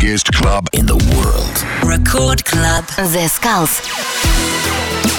biggest club in the world. Record Club. The Skulls.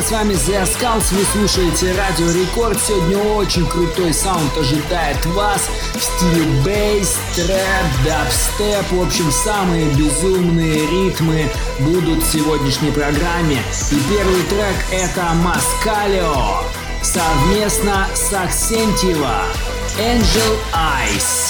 Привет, с вами The Skulls, вы слушаете Радио Рекорд. Сегодня очень крутой саунд ожидает вас в стиле бейс, трэп, дабстеп. В общем, самые безумные ритмы будут в сегодняшней программе. И первый трек это Маскалио совместно с Аксентьева Angel Eyes.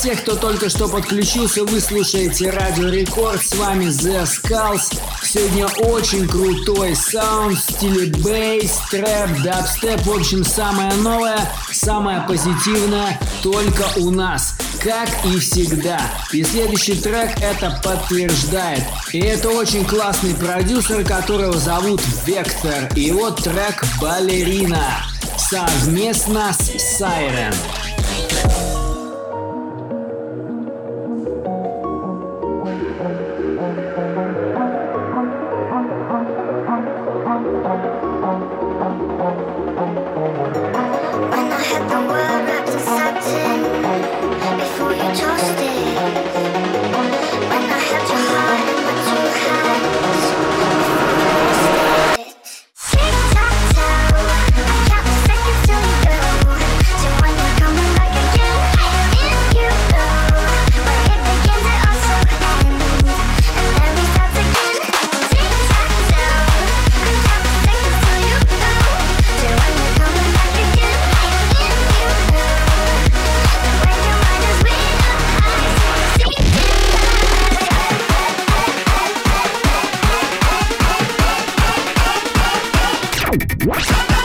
Тех, кто только что подключился, вы слушаете Радио Рекорд. С вами The Skulls. Сегодня очень крутой саунд в стиле бейс, трэп, дабстеп. В общем, самое новое, самое позитивное только у нас. Как и всегда. И следующий трек это подтверждает. И это очень классный продюсер, которого зовут Вектор. И его трек «Балерина» совместно с Сайрен. What?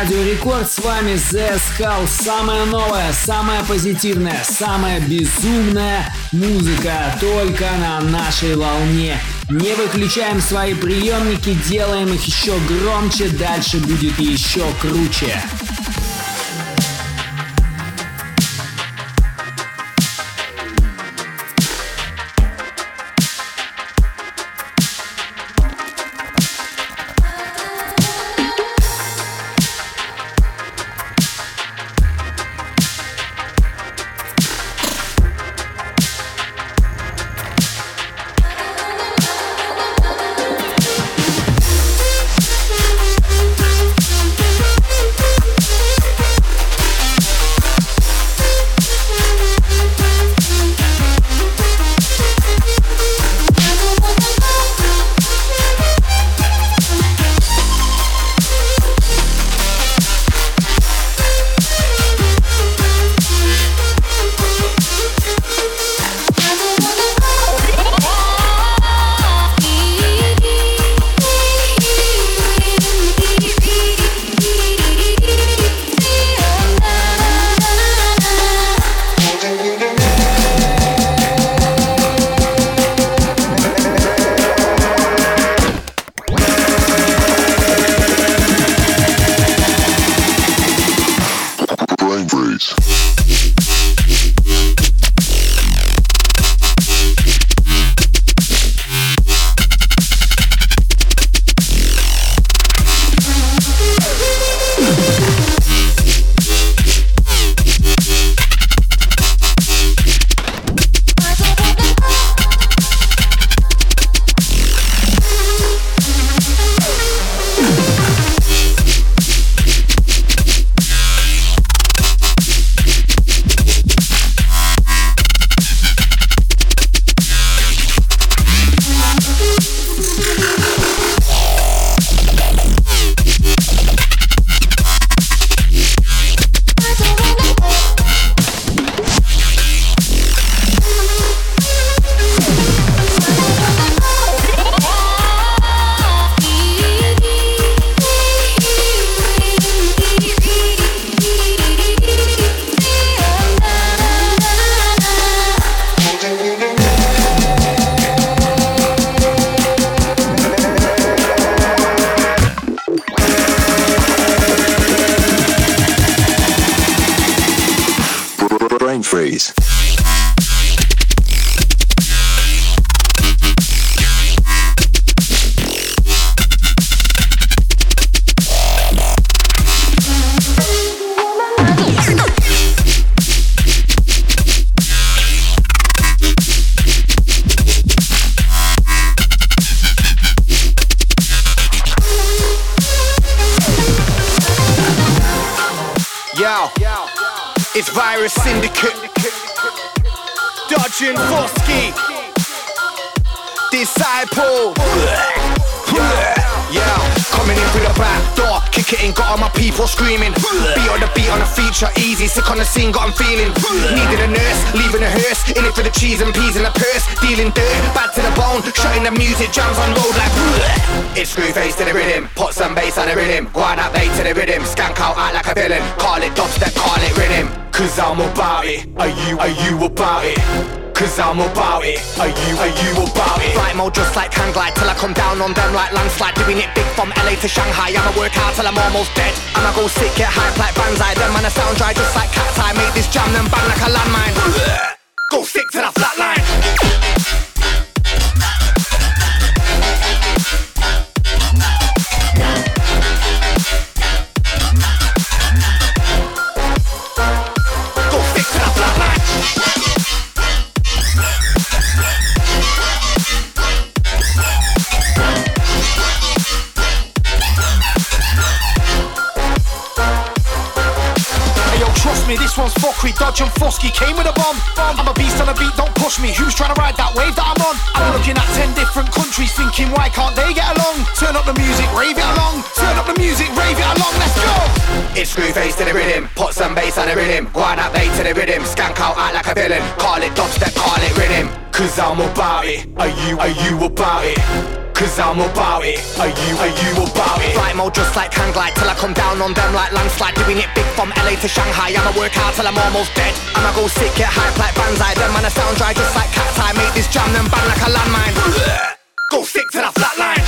Радио Рекорд, с вами The Skull. Самое новое, самое позитивное, самая безумная музыка только на нашей волне. Не выключаем свои приемники, делаем их еще громче, дальше будет еще круче. phrase. It's Virus Syndicate. Marcin Fuski, Disciple yeah, coming in through the back door, kick it in, got all my people screaming. Beat on the beat on the feature, easy, sick on the scene, got them feeling. Needed a nurse, leaving a hearse, in it for the cheese and peas in the purse, dealing dirt, bad to the bone, shutting the music, jams on road like. It's Screwface to the rhythm, Put some bass on the rhythm, grind out they to the rhythm, skank out, act like a villain, call it dubstep, call it rhythm. Cause I'm about it, are you, are you about it? Cause I'm about it. Are you, are you about it? Flight mode just like hang glide till I come down on them like landslide. Doing it big from LA to Shanghai. I'ma work out till I'm almost dead. I'ma go sick, get hype like banzai. Them man a sound dry just like cat's eye. Make this jam them bang like a landmine. Go sick to the flatline. One's fuckery. Dodge and Fuski came with a bomb. I'm a beast on a beat, don't push me. Who's trying to ride that wave that I'm on? I'm looking at 10 different countries, thinking, why can't they get along? Turn up the music, rave it along. Turn up the music, rave it along, let's go. It's screw face to the rhythm, put some bass on the rhythm, go on bass to the rhythm, skank out act like a villain, call it dubstep, call it rhythm. Cause I'm about it, are you, are you about it? Cause I'm about it, are you, are you about it? Flight mode just like hang glide till I come down on them like landslide, doing it big from LA to Shanghai. I'ma work out till I'm almost dead. I'ma go sick, get hype like banzai. Them man a sound dry just like cat's eye. Make this jam them bang like a landmine. Go sick to the flatline.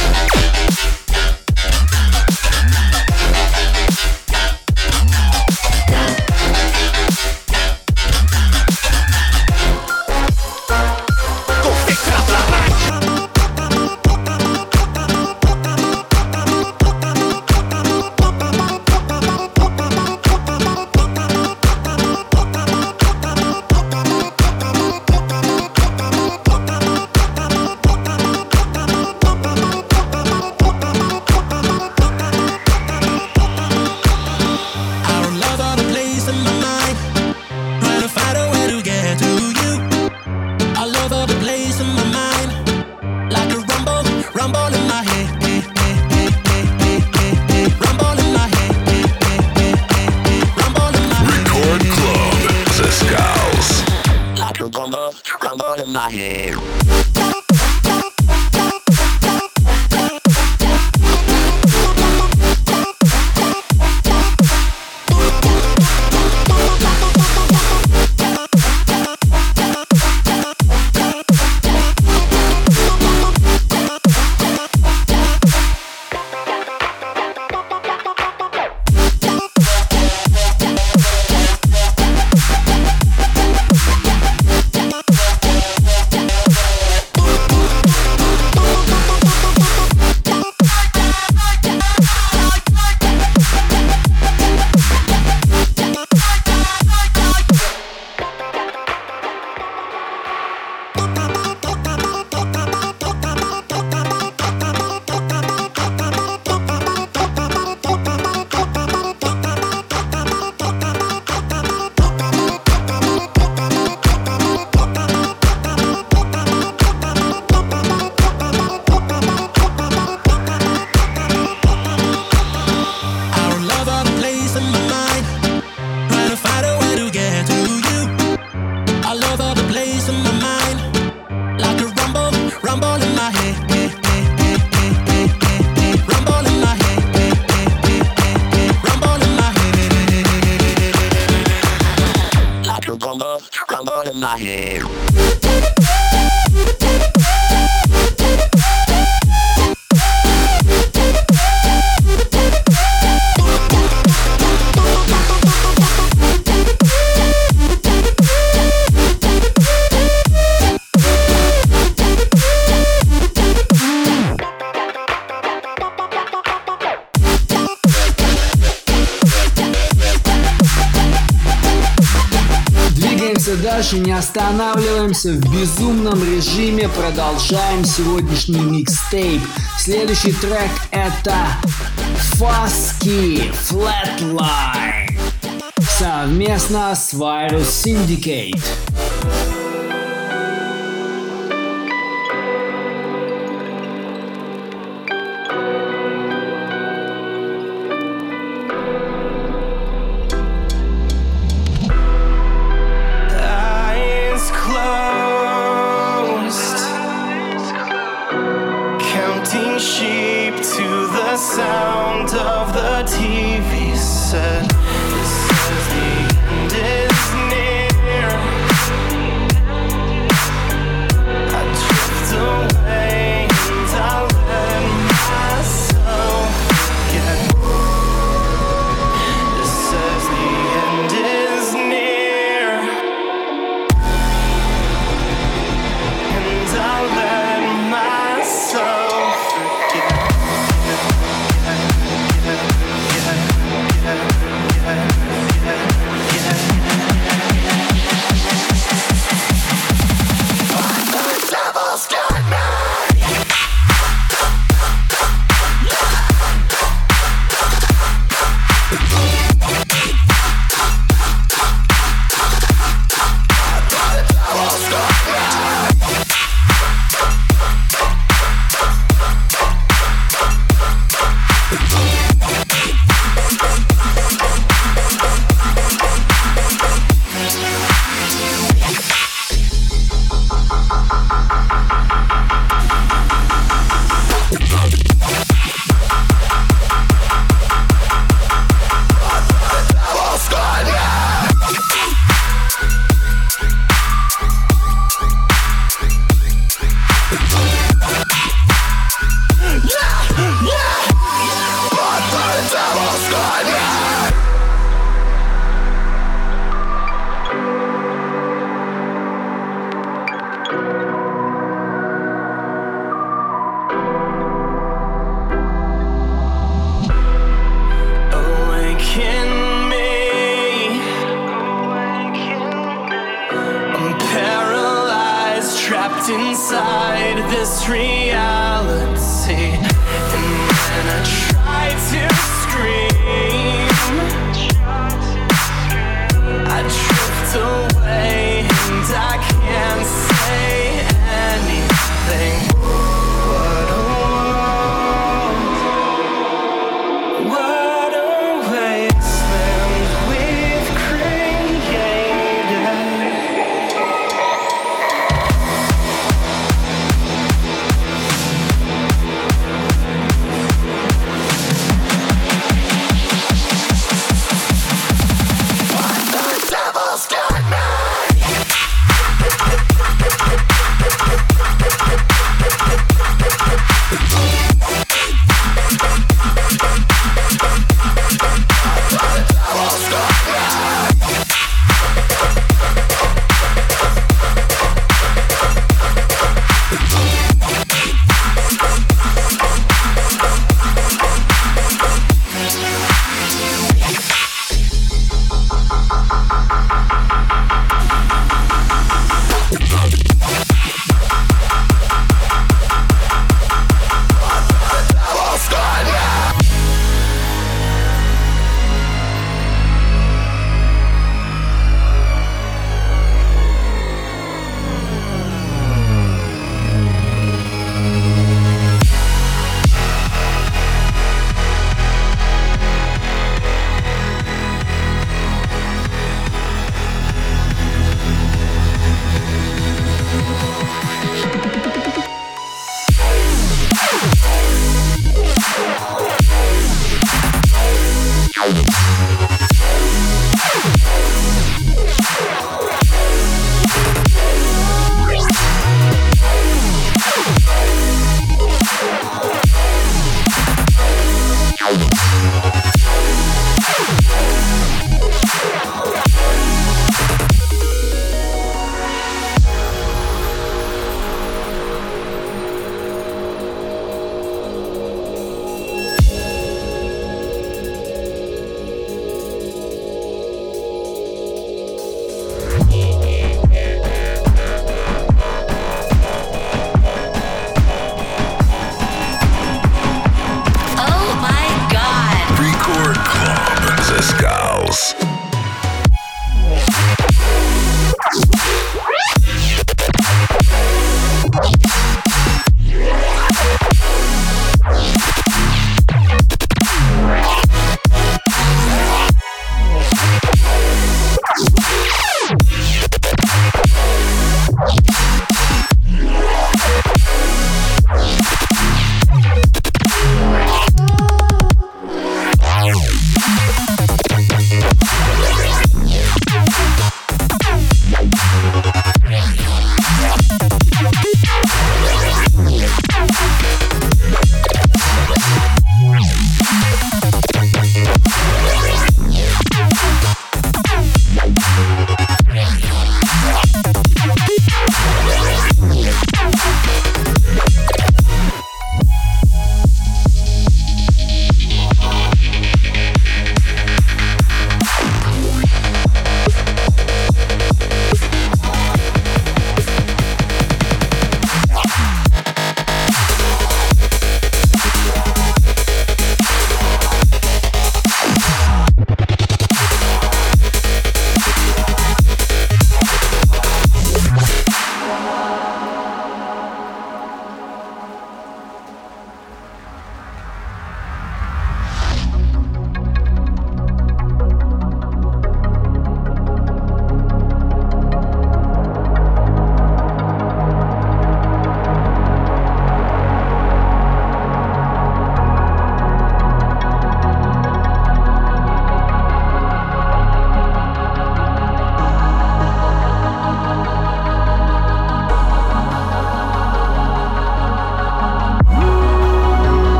Останавливаемся в безумном режиме, продолжаем сегодняшний микстейп. Следующий трек это Фаски Flatline совместно с Virus Syndicate.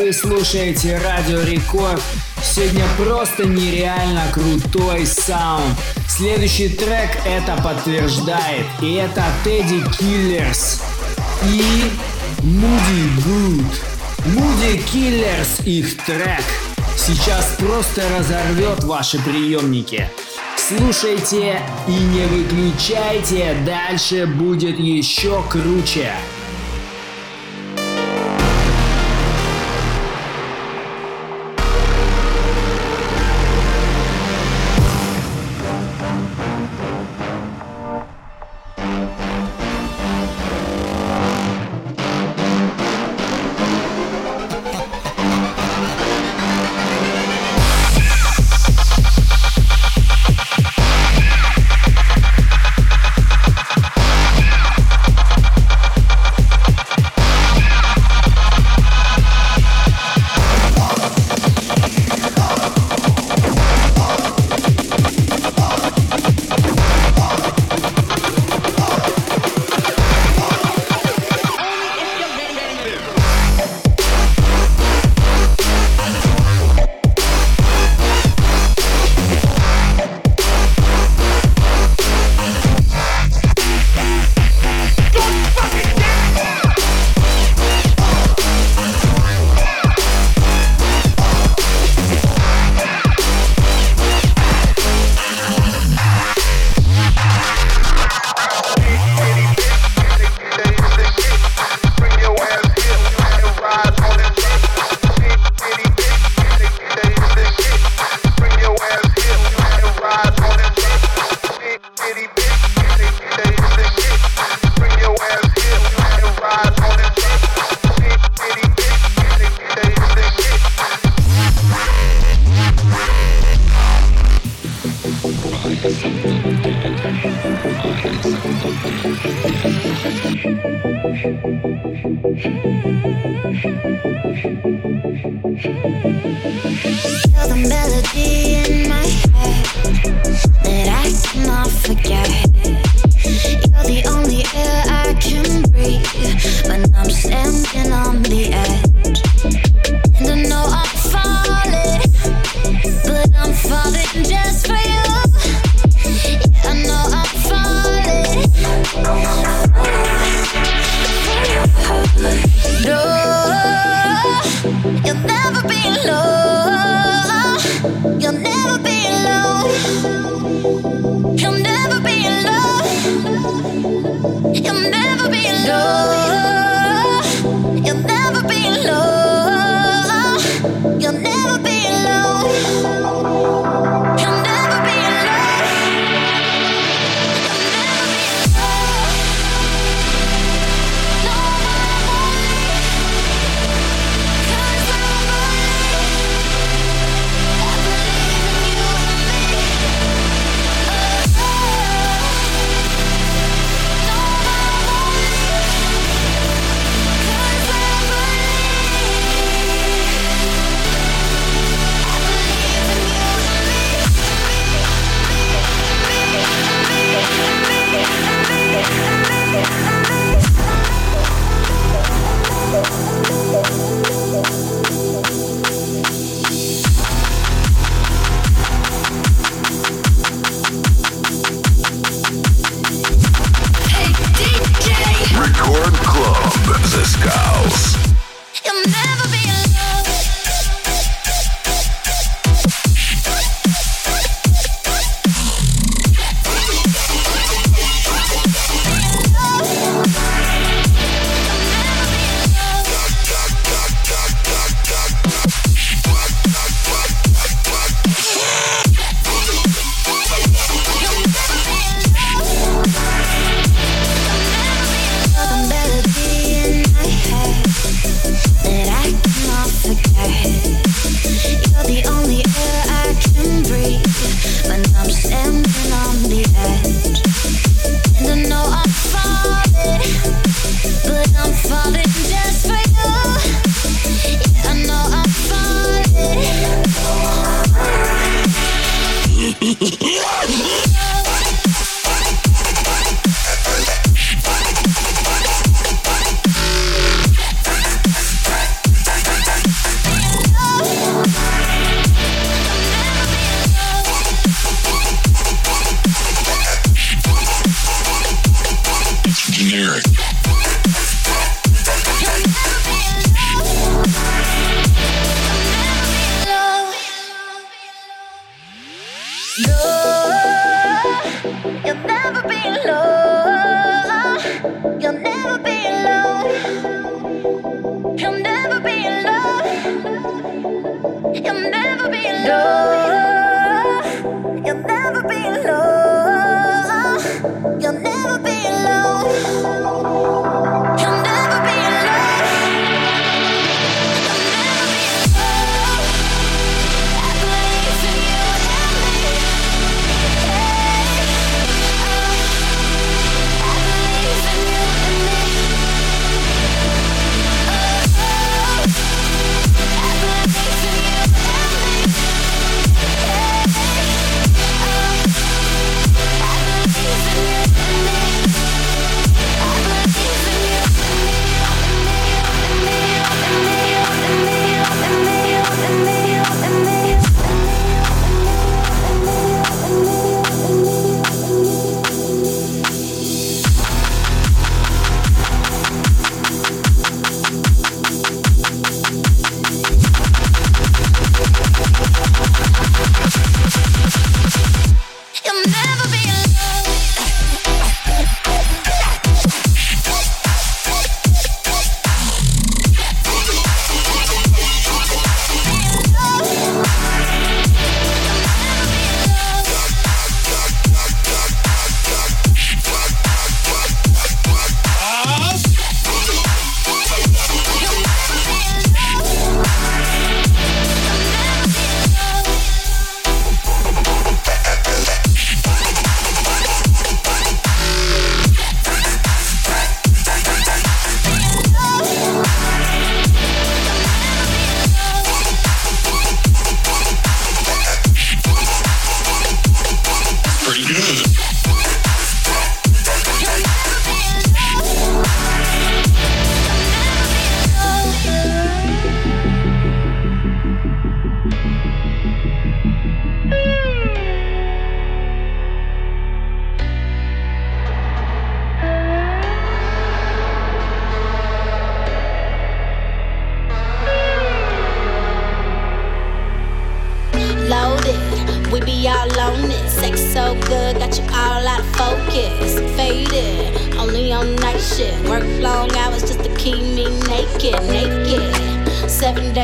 Вы слушаете Радио Рекорд. Сегодня просто нереально крутой саунд. Следующий трек это подтверждает. И это Тедди Киллерс и Муди Гуд. Муди Киллерс их трек. Сейчас просто разорвет ваши приемники. Слушайте и не выключайте, дальше будет еще круче. the skulls.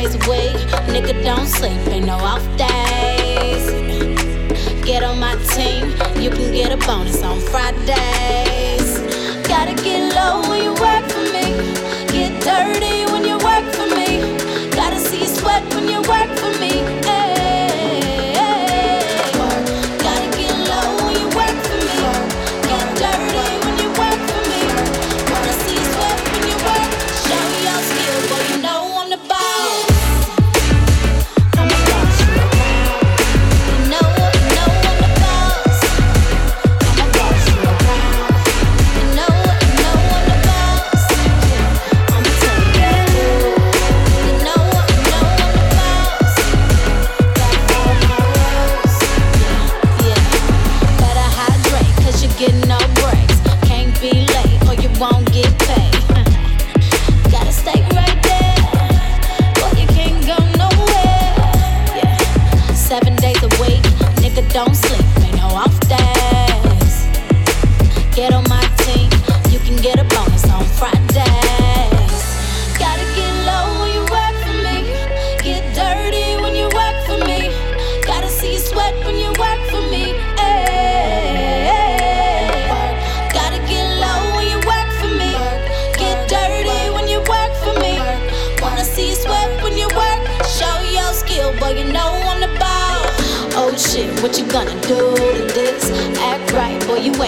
days a week. Nigga don't sleep, ain't no off days. Get on my team, you can get a bonus on Fridays. Gotta get low when you work for me, get dirty.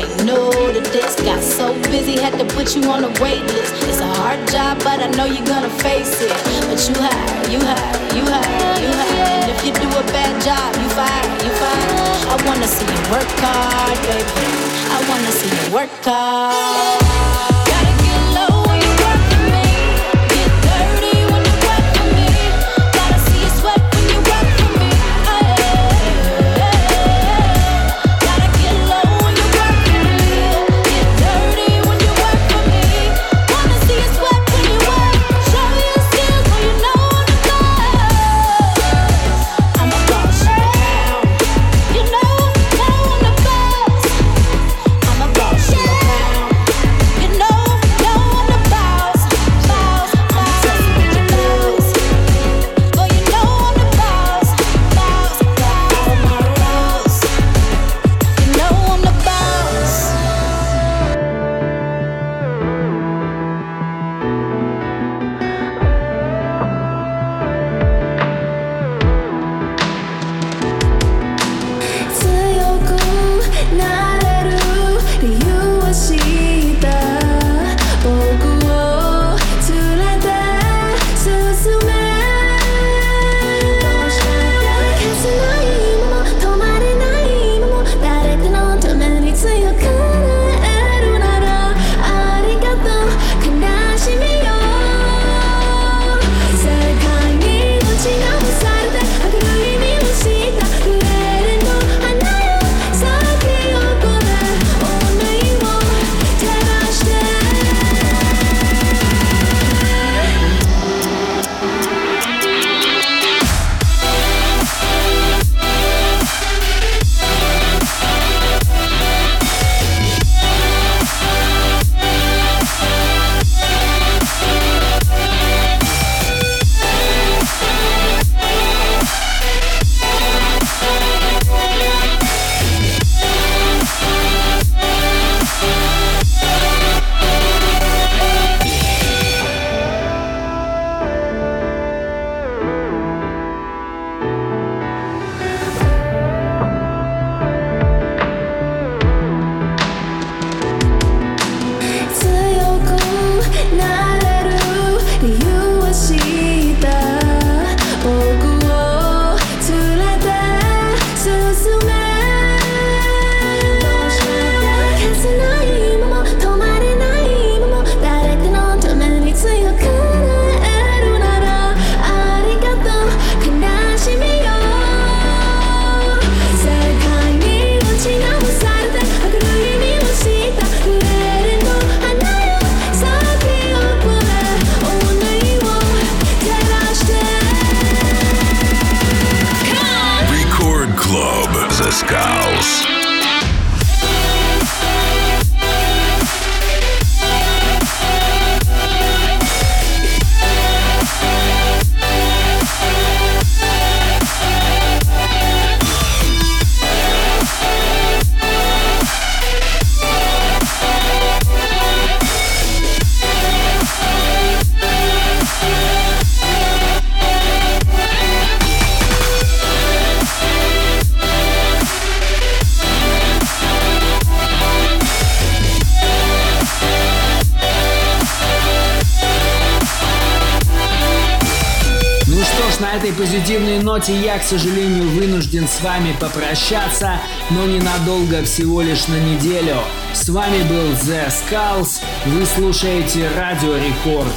I know the desk got so busy, had to put you on a wait list. It's a hard job, but I know you're gonna face it. But you hire, you hire, you hire, you hire. And if you do a bad job, you fire, you fire. I wanna see you work hard, baby. I wanna see you work hard. На этой позитивной ноте я, к сожалению, вынужден с вами попрощаться, но ненадолго, всего лишь на неделю. С вами был The Skulls, вы слушаете Радио Рекорд.